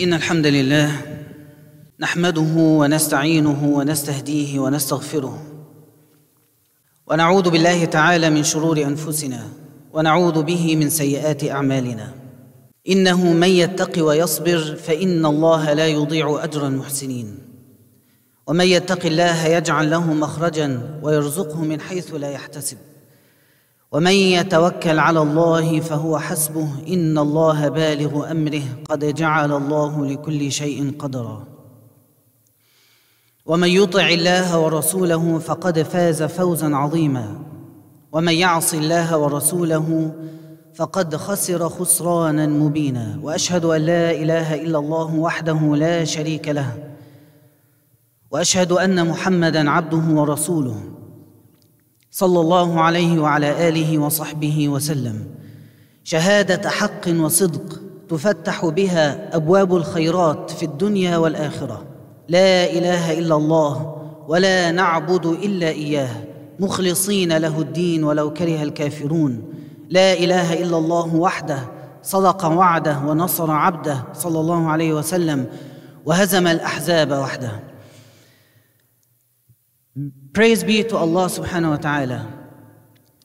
إن الحمد لله نحمده ونستعينه ونستهديه ونستغفره ونعوذ بالله تعالى من شرور أنفسنا ونعوذ به من سيئات أعمالنا. إنه من يتق ويصبر فإن الله لا يضيع أجر المحسنين. ومن يتق الله يجعل له مخرجا ويرزقه من حيث لا يحتسب. ومن يتوكل على الله فهو حسبه إن الله بالغ أمره قد جعل الله لكل شيء قدرا. ومن يطع الله ورسوله فقد فاز فوزا عظيما. ومن يعص الله ورسوله فقد خسر خسرانا مبينا. وأشهد أن لا إله إلا الله وحده لا شريك له. وأشهد أن محمدا عبده ورسوله. صلى الله عليه وعلى آله وصحبه وسلم. شهادة حق وصدق تفتح بها أبواب الخيرات في الدنيا والآخرة. لا إله إلا الله ولا نعبد إلا إياه. مخلصين له الدين ولو كره الكافرون. لا إله إلا الله وحده صدق وعده ونصر عبده صلى الله عليه وسلم وهزم الأحزاب وحده. Praise be to Allah subhanahu wa ta'ala.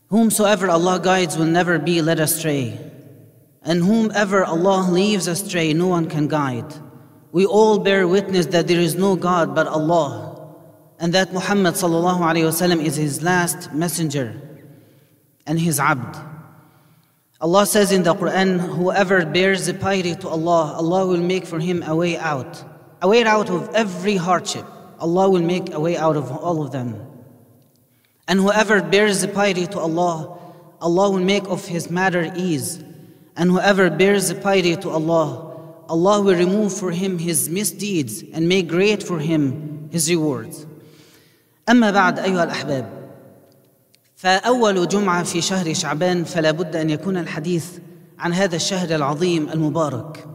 Whomsoever Allah guides will never be led astray. And whomever Allah leaves astray, no one can guide. We all bear witness that there is no God but Allah. And that Muhammad sallallahu alayhi wasallam is his last messenger and his abd. Allah says in the Quran, whoever bears the piety to Allah, Allah will make for him a way out. A way out of every hardship. Allah will make a way out of all of them. And whoever bears the piety to Allah, Allah will make of his matter ease. And whoever bears the piety to Allah, Allah will remove for him his misdeeds and make great for him his rewards. أما بعد أيها الأحباب فأول جمعة في شهر شعبان فلا بد أن يكون الحديث عن هذا الشهر العظيم المبارك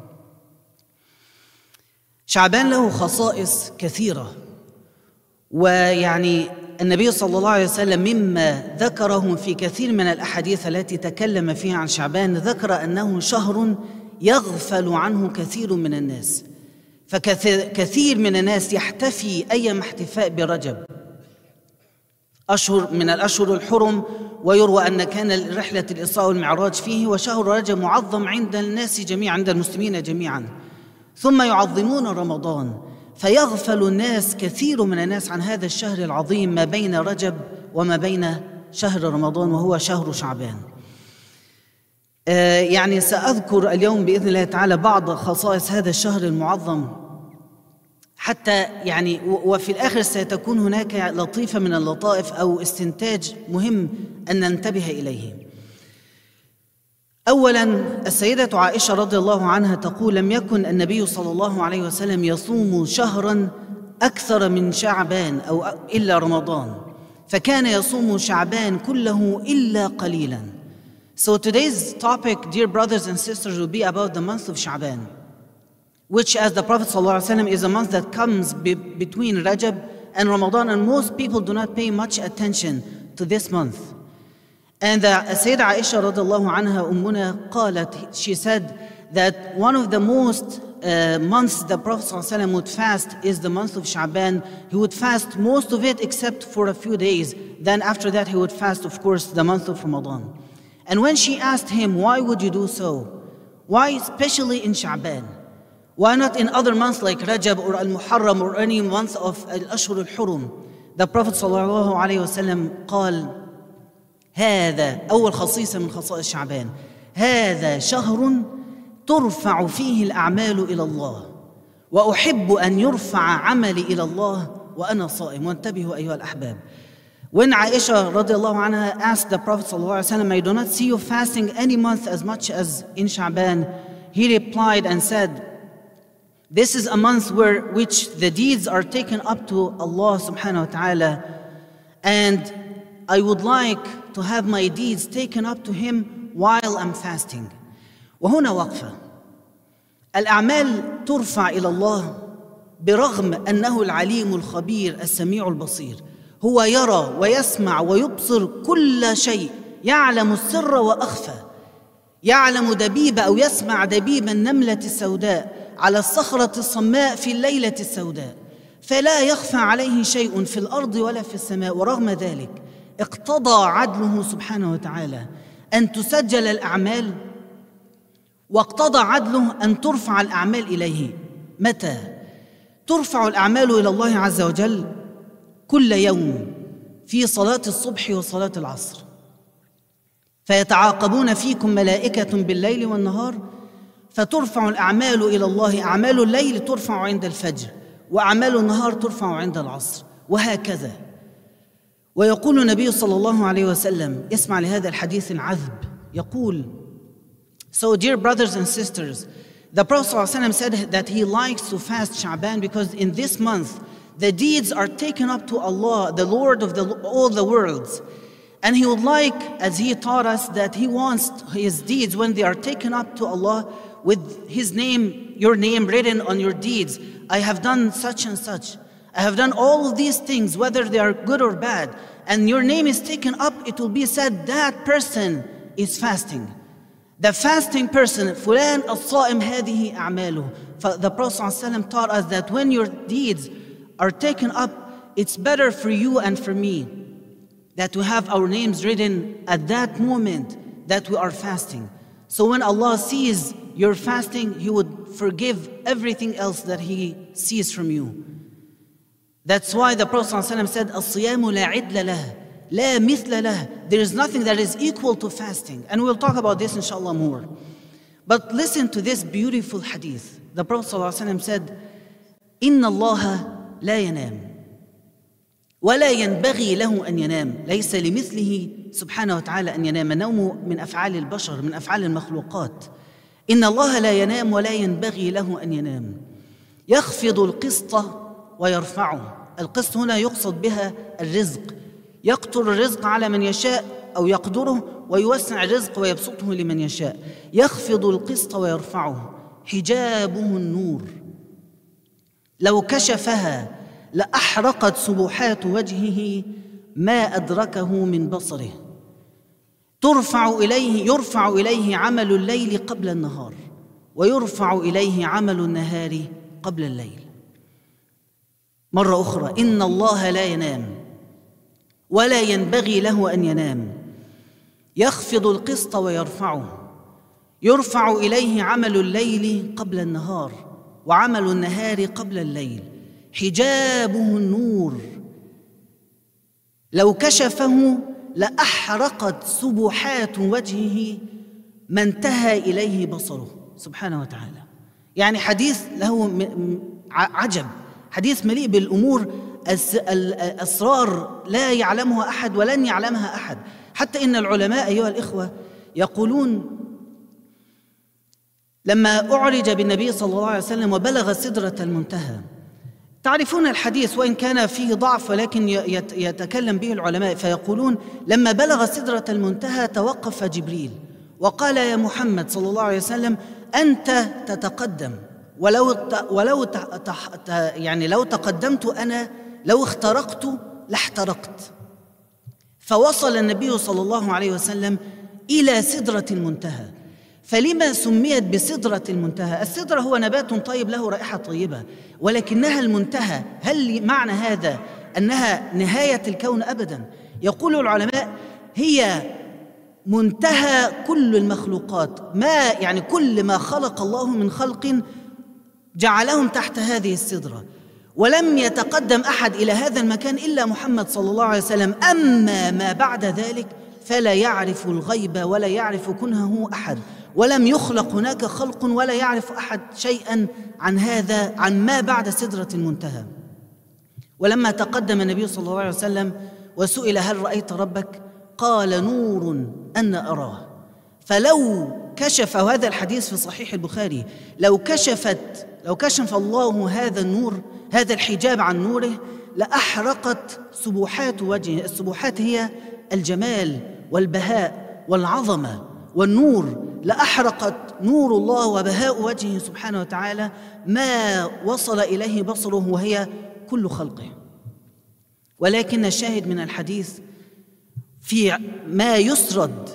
شعبان له خصائص كثيره ويعني النبي صلى الله عليه وسلم مما ذكره في كثير من الأحاديث التي تكلم فيها عن شعبان ذكر أنه شهر يغفل عنه كثير من الناس. فكثير من الناس يحتفي أيام احتفاء برجب. أشهر من الأشهر الحرم ويروى أن كان رحلة الاسراء والمعراج فيه وشهر رجب معظم عند الناس جميعا عند المسلمين جميعا. ثم يعظمون رمضان. فيغفل الناس كثير من الناس عن هذا الشهر العظيم ما بين رجب وما بين شهر رمضان وهو شهر شعبان. يعني سأذكر اليوم بإذن الله تعالى بعض خصائص هذا الشهر المعظم. حتى يعني وفي الآخر ستكون هناك لطيفة من اللطائف أو استنتاج مهم أن ننتبه إليه. اولا السيده عائشه رضي الله عنها تقول لم يكن النبي صلى الله عليه وسلم يصوم شهرا أكثر من شعبان أو الا رمضان فكان يصوم شعبان كله الا قليلا So today's topic, dear brothers and sisters, will be about the month of Sha'ban, which, as the Prophet ﷺ, is a month that comes be between Rajab and Ramadan, and most people do not pay much attention to this month. And the Sayyidah Aisha radiallahu anha ummuna qalat, she said that one of the most uh, months the Prophet ﷺ would fast is the month of Sha'ban. He would fast most of it except for a few days. Then after that he would fast, of course, the month of Ramadan. And when she asked him, why would you do so? Why especially in Sha'ban? Why not in other months like Rajab or Al-Muharram or any month of Al-Ashhur Al-Hurum? The Prophet ﷺ قال هذا أول خصيصة من خصائص شعبان هذا شهر ترفع فيه الأعمال إلى الله وأحب أن يرفع عملي إلى الله وأنا صائم وانتبهوا أيها الأحباب When Aisha radiallahu anha asked the Prophet sallallahu alaihi wasallam, I do not see you fasting any month as much as in Sha'ban, he replied and said, This is a month where which the deeds are taken up to Allah subhanahu wa ta'ala, and I would like to have my deeds taken up to Him while I'm fasting. وهنا وقفة. الأعمال ترفع إلى الله برغم أنه العليم الخبير السميع البصير. هو يرى ويسمع ويبصر كل شيء يعلم السر وأخفى. يعلم دبيب أو يسمع دبيب النملة السوداء على الصخرة الصماء في الليلة السوداء. فلا يخفى عليه شيء في الأرض ولا في السماء ورغم ذلك اقتضى عدله سبحانه وتعالى أن تسجل الأعمال واقتضى عدله أن ترفع الأعمال إليه. متى؟ ترفع الأعمال إلى الله عز وجل كل يوم في صلاة الصبح وصلاة العصر. فيتعاقبون فيكم ملائكة بالليل والنهار فترفع الأعمال إلى الله. أعمال الليل ترفع عند الفجر وأعمال النهار ترفع عند العصر وهكذا. ويقول النبي صلى الله عليه وسلم اسمع لهذا الحديث العذب يقول So dear brothers and sisters the Prophet ﷺ said that he likes to fast Sha'ban because in this month the deeds are taken up to Allah the Lord of the, all the worlds and he would like as he taught us that he wants his deeds when they are taken up to Allah with his name your name written on your deeds I have done such and such I have done all of these things, whether they are good or bad, and your name is taken up, it will be said that person is fasting. The fasting person, فلان الصائم هذه أعماله. The Prophet ﷺ taught us that when your deeds are taken up, it's better for you and for me that to have our names written at that moment that we are fasting. So when Allah sees your fasting, He would forgive everything else that He sees from you. That's why the Prophet ﷺ said, الصيام لا عدل له لا مثل له There is nothing that is equal to fasting. And we'll talk about this inshallah more. But listen to this beautiful hadith. The Prophet ﷺ said, إن الله لا ينام ولا ينبغي له أن ينام ليس لمثله سبحانه وتعالى أن ينام النوم من أفعال البشر من أفعال المخلوقات إن الله لا ينام ولا ينبغي له أن ينام يخفض القسط ويرفعه. القسط هنا يقصد بها الرزق. يقتل الرزق على من يشاء أو يقدره ويوسع الرزق ويبسطه لمن يشاء. يخفض القسط ويرفعه. حجابه النور. لو كشفها لأحرقت سبحات وجهه ما أدركه من بصره. ترفع إليه يرفع إليه عمل الليل قبل النهار. ويرفع إليه عمل النهار قبل الليل. مرة أخرى. إن الله لا ينام. ولا ينبغي له أن ينام. يخفض القسط ويرفعه. يرفع إليه عمل الليل قبل النهار وعمل النهار قبل الليل. حجابه النور. لو كشفه لأحرقت سبحات وجهه ما انتهى إليه بصره. سبحانه وتعالى. يعني حديث له عجب. حديث مليء بالأمور الأسرار لا يعلمها أحد ولن يعلمها أحد. حتى إن العلماء أيها الإخوة يقولون لما أعرج بالنبي صلى الله عليه وسلم وبلغ سدرة المنتهى. تعرفون الحديث وإن كان فيه ضعف ولكن يتكلم به العلماء فيقولون لما بلغ سدرة المنتهى توقف جبريل وقال يا محمد صلى الله عليه وسلم أنت تتقدم. ولو ولو يعني لو تقدمت أنا لو اخترقت لاحترقت. فوصل النبي صلى الله عليه وسلم إلى سدرة المنتهى. فلما سميت بسدرة المنتهى؟ السدرة هو نبات طيب له رائحة طيبة ولكنها المنتهى. هل معنى هذا أنها نهاية الكون ابدا؟ يقول العلماء هي منتهى كل المخلوقات. ما يعني كل ما خلق الله من خلق جعلهم تحت هذه السدرة. ولم يتقدم أحد إلى هذا المكان إلا محمد صلى الله عليه وسلم. أما ما بعد ذلك فلا يعرف الغيب ولا يعرف كنهه أحد. ولم يخلق هناك خلق ولا يعرف أحد شيئا عن هذا عن ما بعد سدرة المنتهى. ولما تقدم النبي صلى الله عليه وسلم وسئل هل رأيت ربك قال نور أن أراه. فلو كشف هذا الحديث في صحيح البخاري لو كشفت لو كشف الله هذا النور هذا الحجاب عن نوره لأحرقت سبحات وجهه السبحات هي الجمال والبهاء والعظمة والنور. لأحرقت نور الله وبهاء وجهه سبحانه وتعالى ما وصل إليه بصره وهي كل خلقه. ولكن الشاهد من الحديث في ما يسرد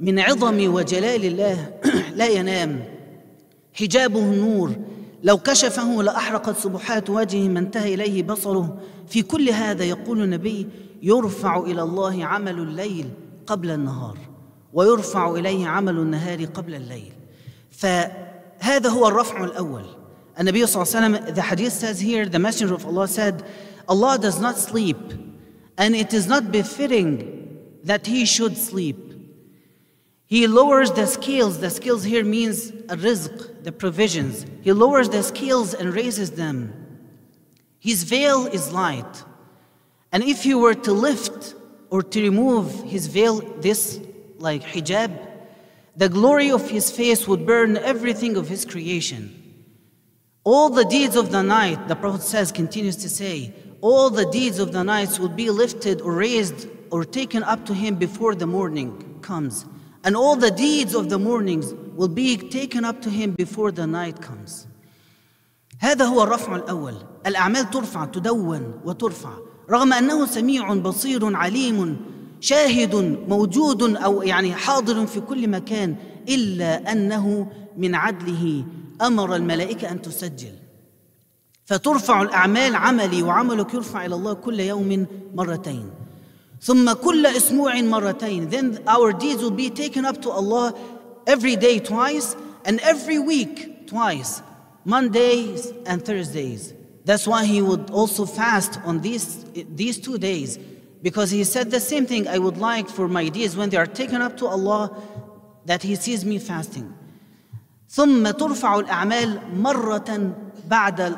من عظم وجلال الله لا ينام. حجابه النور لو كشفه لأحرقت سبحات وجهه ما انتهى إليه بصره. في كل هذا يقول النبي يرفع إلى الله عمل الليل قبل النهار ويرفع إليه عمل النهار قبل الليل. فهذا هو الرفع الأول. النبي صلى الله عليه وسلم the hadith says here the messenger of Allah said Allah does not sleep and it is not befitting that he should sleep. He lowers the scales. The scales here means rizq the provisions. He lowers the scales and raises them. His veil is light. And if you were to lift or to remove his veil this like hijab the glory of his face would burn everything of his creation. All the deeds of the night, the Prophet says, continues to say, all the deeds of the nights will be lifted or raised or taken up to him before the morning comes. And all the deeds of the mornings will be taken up to him before the night comes. هذا هو الرفع الأول. الأعمال ترفع تدون وترفع. رغم أنه سميع بصير عليم شاهد موجود أو يعني حاضر في كل مكان إلا أنه من عدله أمر الملائكة أن تسجل. فترفع الأعمال عملي وعملك يرفع إلى الله كل يوم مرتين. ثم كل أسبوع مرتين then our deeds will be taken up to Allah every day twice and every week twice Mondays and Thursdays that's why he would also fast on these these two days because he said the same thing I would like for my deeds when they are taken up to Allah that he sees me fasting ثم ترفع الأعمال مرة بعد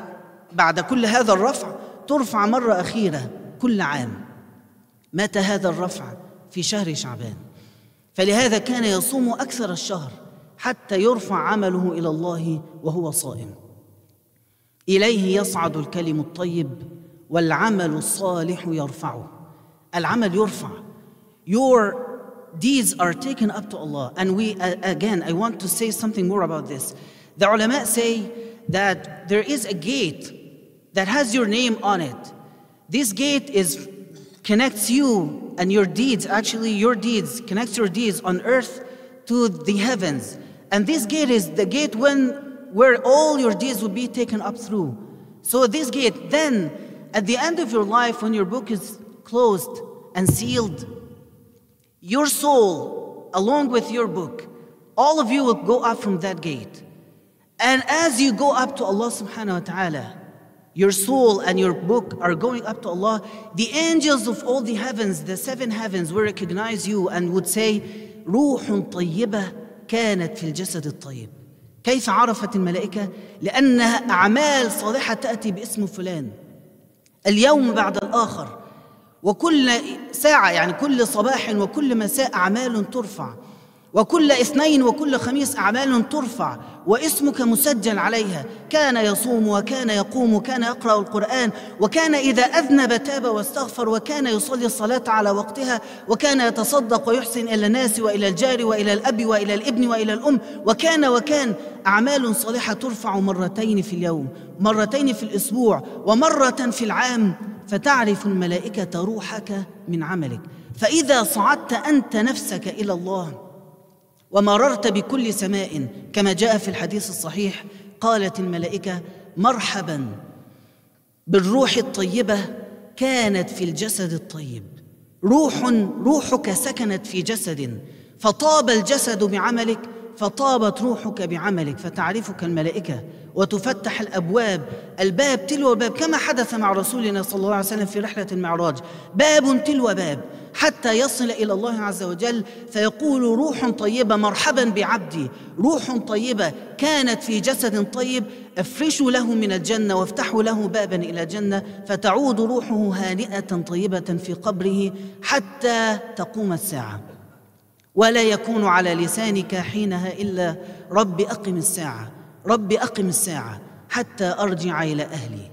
بعد كل هذا الرفع ترفع مرة أخيرة كل عام مات هذا الرفع في شهر شعبان فلهذا كان يصوم أكثر الشهر حتى يرفع عمله إلى الله وهو صائم إليه يصعد الكلم الطيب والعمل الصالح يرفعه العمل يرفع Your deeds are taken up to Allah. And we, uh, again, I want to say something more about this. The ulama say that there is a gate that has your name on it. This gate is connects you and your deeds, actually your deeds, connects your deeds on earth to the heavens. And this gate is the gate when where all your deeds will be taken up through. So this gate, then at the end of your life, when your book is closed and sealed, your soul, along with your book, all of you will go up from that gate. And as you go up to Allah subhanahu wa ta'ala, your soul and your book are going up to Allah, the angels of all the heavens, the seven heavens, will recognize you and would say, روح طيبة كانت في الجسد الطيب. كيف عرفت الملائكة؟ لأنها أعمال صالحة تأتي باسم فلان. اليوم بعد الآخر وكل ساعة يعني كل صباح وكل مساء أعمال ترفع وكل اثنين وكل خميس أعمال ترفع واسمك مسجل عليها. كان يصوم وكان يقوم وكان يقرأ القرآن وكان إذا أذنب تاب واستغفر وكان يصلي الصلاة على وقتها وكان يتصدق ويحسن إلى الناس وإلى الجار وإلى الأب وإلى الابن وإلى الأم وكان وكان أعمال صالحة ترفع مرتين في اليوم مرتين في الأسبوع ومرة في العام. فتعرف الملائكة روحك من عملك. فإذا صعدت أنت نفسك إلى الله ومررت بكل سماء كما جاء في الحديث الصحيح قالت الملائكة مرحبا بالروح الطيبة كانت في الجسد الطيب. روح روحك سكنت في جسد فطاب الجسد بعملك فطابت روحك بعملك فتعرفك الملائكة وتفتح الأبواب. الباب تلو باب كما حدث مع رسولنا صلى الله عليه وسلم في رحلة المعراج. باب تلو باب حتى يصل إلى الله عز وجل فيقول روح طيبة مرحبا بعبدي. روح طيبة كانت في جسد طيب افرشوا له من الجنة وافتحوا له بابا إلى الجنة فتعود روحه هانئة طيبة في قبره حتى تقوم الساعة. ولا يكون على لسانك حينها إلا رب أقم الساعة رب أقم الساعة حتى أرجع إلى أهلي.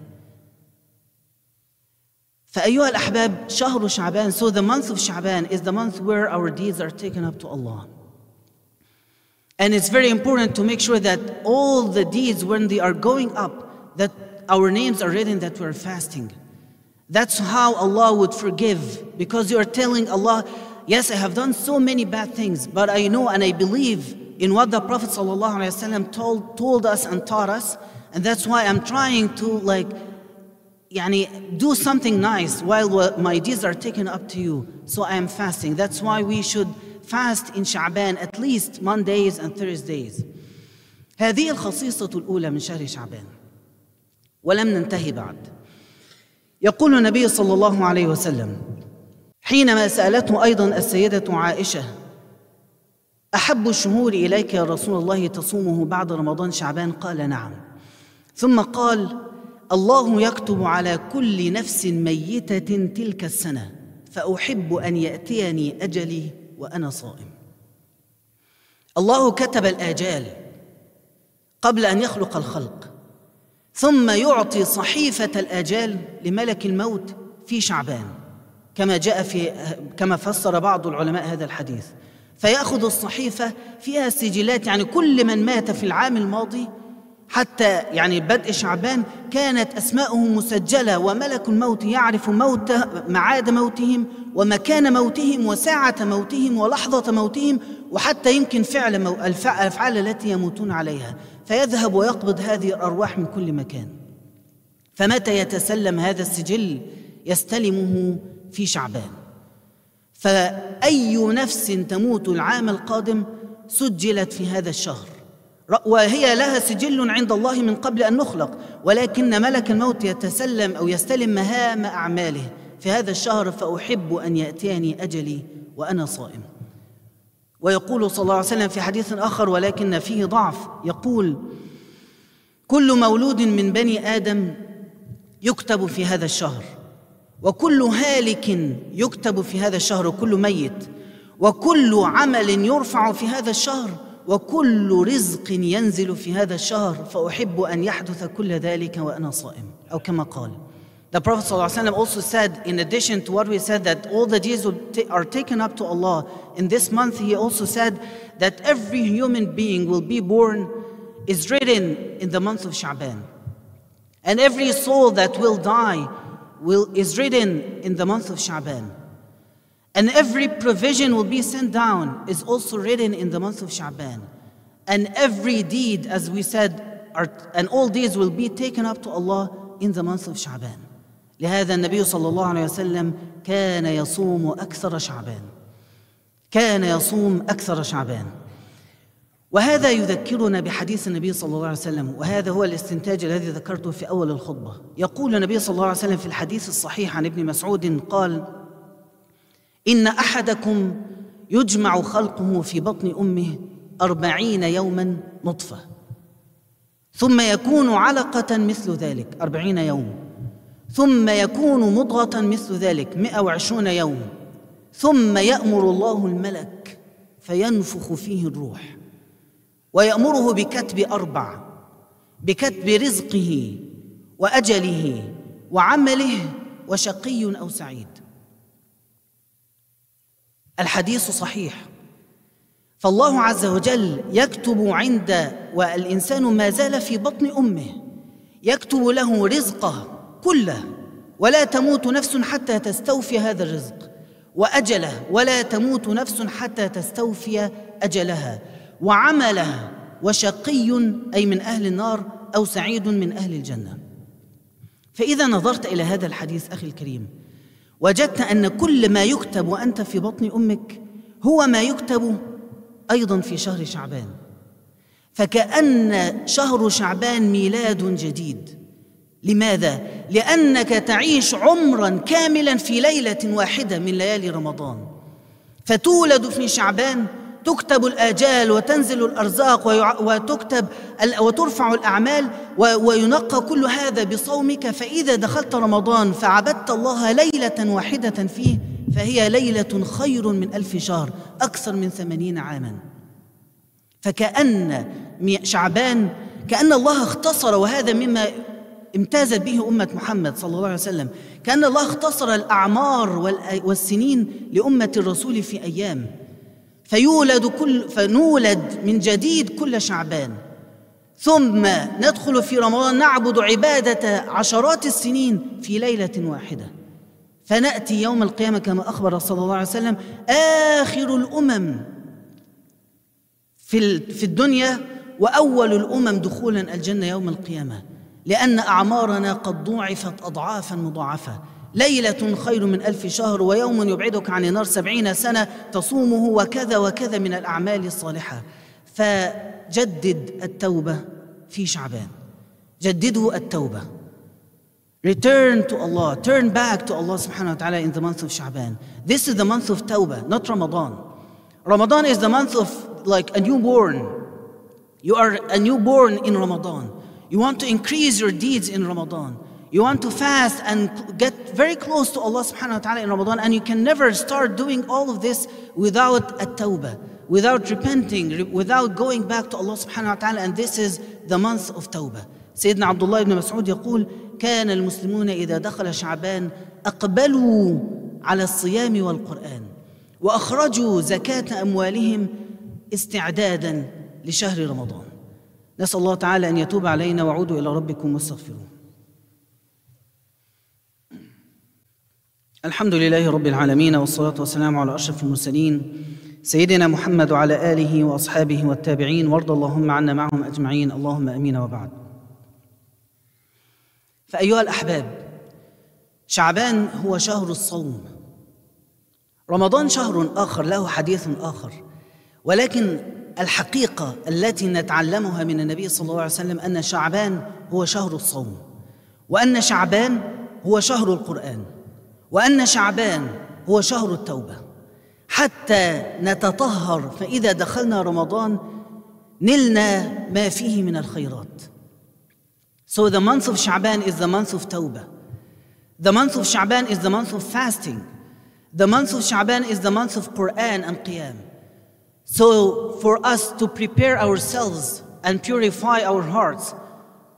فأيها الأحباب شهر شعبان so the month of Shaban is the month where our deeds are taken up to Allah and it's very important to make sure that all the deeds when they are going up that our names are written that we're fasting that's how Allah would forgive because you are telling Allah yes I have done so many bad things but I know and I believe in what the Prophet ﷺ told, told us and taught us And that's why I'm trying to like يعني do something nice while my deeds are taken up to you. So I am fasting. That's why we should fast in Sha'ban at least Mondays and Thursdays. هذه الخصيصة الأولى من شهر شعبان ولم ننتهي بعد يقول النبي صلى الله عليه وسلم حينما سألته أيضا السيدة عائشة أحب الشهور إليك يا رسول الله تصومه بعد رمضان شعبان قال نعم ثم قال الله يكتب على كل نفس ميتة تلك السنة فأحب أن يأتيني أجلي وأنا صائم. الله كتب الآجال قبل أن يخلق الخلق ثم يعطي صحيفة الآجال لملك الموت في شعبان كما جاء في كما فسر بعض العلماء هذا الحديث. فيأخذ الصحيفة فيها سجلات يعني كل من مات في العام الماضي حتى يعني بدء شعبان كانت أسماؤهم مسجلة وملك الموت يعرف موت معاد موتهم ومكان موتهم وساعة موتهم ولحظة موتهم وحتى يمكن فعل الأفعال التي يموتون عليها. فيذهب ويقبض هذه الأرواح من كل مكان. فمتى يتسلم هذا السجل يستلمه في شعبان. فأي نفس تموت العام القادم سجلت في هذا الشهر. وهي لها سجل عند الله من قبل أن نخلق ولكن ملك الموت يتسلم أو يستلم مهام أعماله. في هذا الشهر فأحب أن يأتيني أجلي وأنا صائم. ويقول صلى الله عليه وسلم في حديث آخر ولكن فيه ضعف. يقول كل مولود من بني آدم يكتب في هذا الشهر وكل هالك يكتب في هذا الشهر وكل ميت وكل عمل يرفع في هذا الشهر وكل رزق ينزل في هذا الشهر فأحب أن يحدث كل ذلك وأنا صائم أو كما قال The Prophet ﷺ also said, in addition to what we said, that all the deeds are taken up to Allah. In this month, he also said that every human being will be born is written in the month of Sha'ban. And every soul that will die will, is written in the month of Sha'ban. And every provision will be sent down is also written in the month of Sha'ban. And every deed, as we said, are, and all deeds will be taken up to Allah in the month of Sha'ban. لهذا النبي صلى الله عليه وسلم كان يصوم أكثر شعبان كان يصوم أكثر شعبان وهذا يذكرنا بحديث النبي صلى الله عليه وسلم وهذا هو الاستنتاج الذي ذكرته في أول الخطبة يقول النبي صلى الله عليه وسلم في الحديث الصحيح عن ابن مسعود قال إن أحدكم يجمع خلقه في بطن أمه أربعين يوما نطفة. ثم يكون علقة مثل ذلك أربعين يوم. ثم يكون مضغة مثل ذلك 120 يوم. ثم يأمر الله الملك فينفخ فيه الروح. ويأمره بكتب أربع بكتب رزقه وأجله وعمله وشقي أو سعيد. الحديث صحيح. فالله عز وجل يكتب عند والإنسان ما زال في بطن أمه يكتب له رزقه كله ولا تموت نفس حتى تستوفي هذا الرزق وأجله ولا تموت نفس حتى تستوفي أجلها. وعملها وشقي أي من أهل النار أو سعيد من أهل الجنة. فإذا نظرت إلى هذا الحديث أخي الكريم وجدت أن كل ما يكتب وأنت في بطن أمك هو ما يكتب أيضا في شهر شعبان. فكأن شهر شعبان ميلاد جديد. لماذا؟ لأنك تعيش عمرا كاملا في ليلة واحدة من ليالي رمضان. فتولد في شعبان تكتب الآجال وتنزل الأرزاق وتكتب وترفع الأعمال وينقى كل هذا بصومك فإذا دخلت رمضان فعبدت الله ليلة واحدة فيه فهي ليلة خير من ألف شهر أكثر من ثمانين عاما. فكأن شعبان كأن الله اختصر وهذا مما امتازت به أمة محمد صلى الله عليه وسلم كأن الله اختصر الأعمار والسنين لأمة الرسول في أيام. فيولد كل فنولد من جديد كل شعبان. ثم ندخل في رمضان نعبد عبادة عشرات السنين في ليلة واحدة. فنأتي يوم القيامة كما أخبر صلى الله عليه وسلم آخر الأمم في في الدنيا وأول الأمم دخولا الجنة يوم القيامة لأن أعمارنا قد ضوعفت أضعافا مضاعفة. ليلة خير من ألف شهر ويوم يبعدك عن النار سبعين سنة تصومه وكذا وكذا من الأعمال الصالحة فجدد التوبة في شعبان جددوا التوبة Return to Allah, turn back to Allah subhanahu wa in the month of Sha'ban. This is the month of Tawbah, not Ramadan. Ramadan is the month of like a newborn. You are a newborn in Ramadan. You want to increase your deeds in Ramadan. You want to fast and get very close to Allah subhanahu wa ta'ala in Ramadan, and you can never start doing all of this without a tawbah, without repenting, without going back to Allah subhanahu wa ta'ala, and this is the month of tawbah. سيدنا عبد الله بن مسعود يقول كان المسلمون إذا دخل شعبان أقبلوا على الصيام والقرآن وأخرجوا زكاة أموالهم استعدادا لشهر رمضان نسأل الله تعالى أن يتوب علينا وعودوا إلى ربكم واستغفروه الحمد لله رب العالمين والصلاة والسلام على أشرف المرسلين سيدنا محمد وعلى آله وأصحابه والتابعين وارض اللهم عنا معهم أجمعين اللهم أمين وبعد. فأيها الأحباب شعبان هو شهر الصوم. رمضان شهر آخر له حديث آخر. ولكن الحقيقة التي نتعلمها من النبي صلى الله عليه وسلم أن شعبان هو شهر الصوم وأن شعبان هو شهر القرآن. وأن شعبان هو شهر التوبة حتى نتطهر فإذا دخلنا رمضان نلنا ما فيه من الخيرات So the month of Sha'ban is the month of Tawbah. The month of Sha'ban is the month of fasting. The month of Sha'ban is the month of Quran and Qiyam. So for us to prepare ourselves and purify our hearts,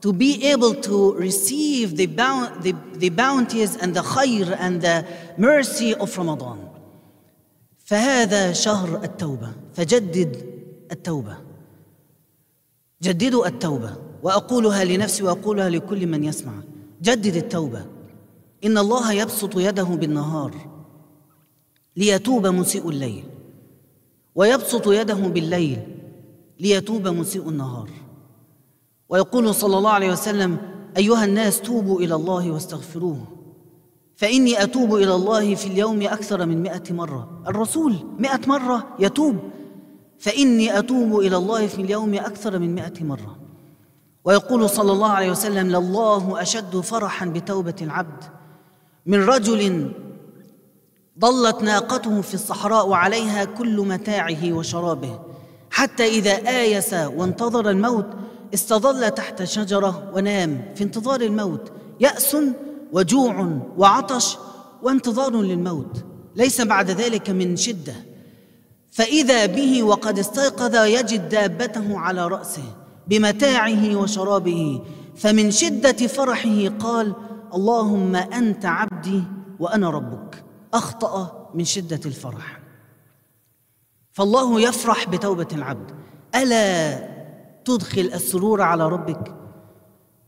to be able to receive the, the, the bounties and the khair and the mercy of Ramadan. فهذا شهر التوبة. فجدد التوبة. جددوا التوبة. وأقولها لنفسي وأقولها لكل من يسمع. جدد التوبة. إن الله يبسط يده بالنهار ليتوب مسيء الليل. ويبسط يده بالليل ليتوب مسيء النهار. ويقول صلى الله عليه وسلم أيها الناس توبوا إلى الله واستغفروه فإني أتوب إلى الله في اليوم أكثر من مئة مرة. الرسول مئة مرة يتوب فإني أتوب إلى الله في اليوم أكثر من مئة مرة. ويقول صلى الله عليه وسلم لله أشد فرحا بتوبة العبد. من رجل ضلت ناقته في الصحراء وعليها كل متاعه وشرابه حتى إذا آيس وانتظر الموت استظل تحت شجرة ونام في انتظار الموت يأس وجوع وعطش وانتظار للموت ليس بعد ذلك من شدة. فإذا به وقد استيقظ يجد دابته على رأسه بمتاعه وشرابه فمن شدة فرحه قال اللهم أنت عبدي وأنا ربك. أخطأ من شدة الفرح. فالله يفرح بتوبة العبد. ألا تدخل السرور على ربك.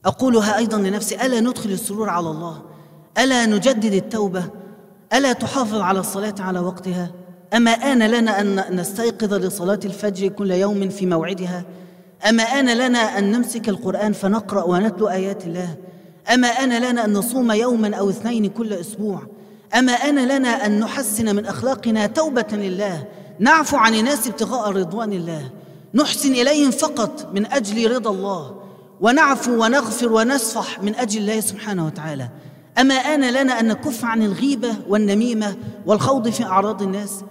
أقولها أيضا لنفسي ألا ندخل السرور على الله؟ ألا نجدد التوبة؟ ألا تحافظ على الصلاة على وقتها؟ أما آن لنا أن نستيقظ لصلاة الفجر كل يوم في موعدها؟ أما آن لنا أن نمسك القرآن فنقرأ ونتلو آيات الله؟ أما آن لنا أن نصوم يوما أو اثنين كل أسبوع؟ أما آن لنا أن نحسن من أخلاقنا توبة لله؟ نعفو عن الناس ابتغاء رضوان الله؟ نحسن إليهم فقط من أجل رضا الله ونعفو ونغفر ونصفح من أجل الله سبحانه وتعالى أما آن لنا أن نكف عن الغيبة والنميمة والخوض في أعراض الناس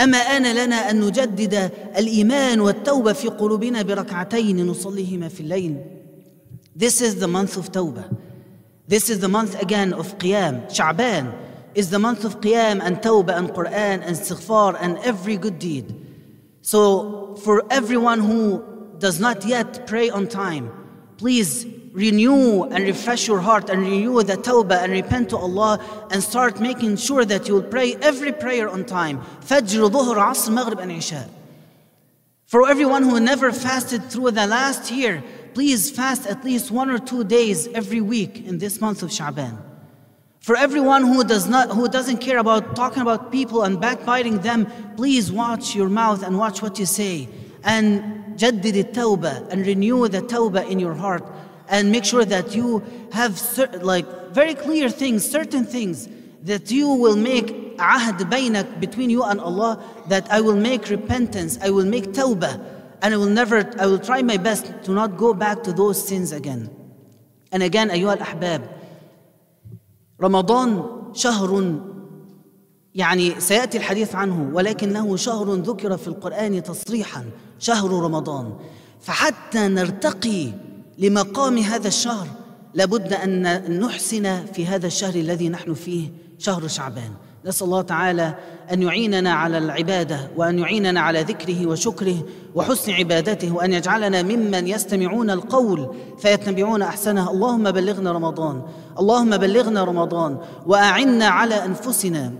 أما آن لنا أن نجدد الإيمان والتوبة في قلوبنا بركعتين نصليهما في الليل This is the month of Tawbah. This is the month again of Qiyam. Sha'ban is the month of Qiyam and Tawbah and Quran and Istighfar and every good deed. So, for everyone who does not yet pray on time, please renew and refresh your heart and renew the tawbah and repent to Allah and start making sure that you will pray every prayer on time. Fajr, Dhuhr, Asr, Maghrib, and Isha. For everyone who never fasted through the last year, please fast at least one or two days every week in this month of Sha'ban. For everyone who does not who doesn't care about talking about people and backbiting them, please watch your mouth and watch what you say and جدد التوبة and renew the tawbah in your heart and make sure that you have cer- like very clear things, certain things that you will make ahd بينك between you and Allah that I will make repentance, I will make tawbah and I will never, I will try my best to not go back to those sins again. And again أيها الأحباب رمضان شهر يعني سيأتي الحديث عنه ولكنه شهر ذكر في القرآن تصريحا شهر رمضان. فحتى نرتقي لمقام هذا الشهر لابد أن نحسن في هذا الشهر الذي نحن فيه شهر شعبان. نسأل الله تعالى أن يعيننا على العبادة وأن يعيننا على ذكره وشكره وحسن عبادته وأن يجعلنا ممن يستمعون القول فيتبعون أحسنه. اللهم بلغنا رمضان. اللهم بلغنا رمضان وأعنا على أنفسنا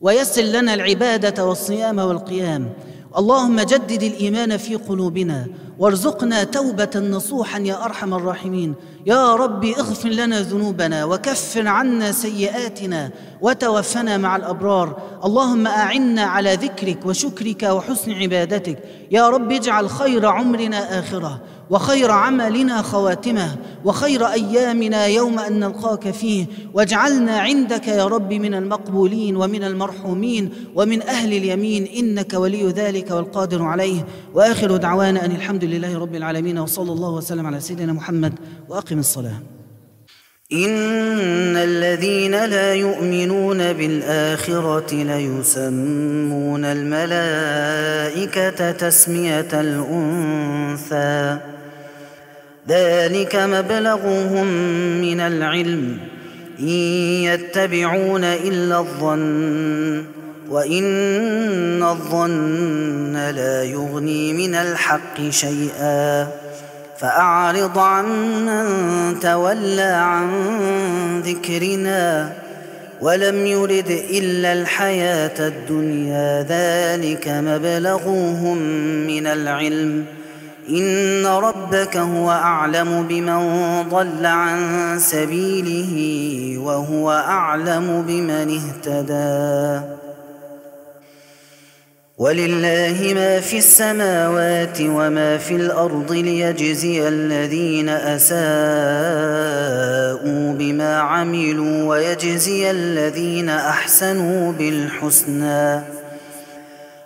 ويسر لنا العبادة والصيام والقيام. اللهم جدد الإيمان في قلوبنا وارزقنا توبة نصوحا يا أرحم الراحمين. يا رب اغفر لنا ذنوبنا وكفر عنا سيئاتنا وتوفنا مع الأبرار. اللهم أعنا على ذكرك وشكرك وحسن عبادتك. يا رب اجعل خير عمرنا آخرة. وخير عملنا خواتمه وخير أيامنا يوم أن نلقاك فيه. واجعلنا عندك يا رب من المقبولين ومن المرحومين ومن أهل اليمين. إنك ولي ذلك والقادر عليه. وآخر دعوانا أن الحمد لله رب العالمين. وصلى الله وسلم على سيدنا محمد. وأقم الصلاة. إن الذين لا يؤمنون بالآخرة ليسمون الملائكة تسمية الأنثى. ذلك مبلغهم من العلم. إن يتبعون إلا الظن وإن الظن لا يغني من الحق شيئا. فأعرض عمن تولى عن ذكرنا ولم يرد إلا الحياة الدنيا. ذلك مبلغهم من العلم. إن ربك هو أعلم بمن ضل عن سبيله وهو أعلم بمن اهتدى ولله ما في السماوات وما في الأرض ليجزي الذين أساءوا بما عملوا ويجزي الذين أحسنوا بالحسنى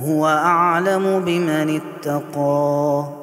هو أعلم بمن اتقى.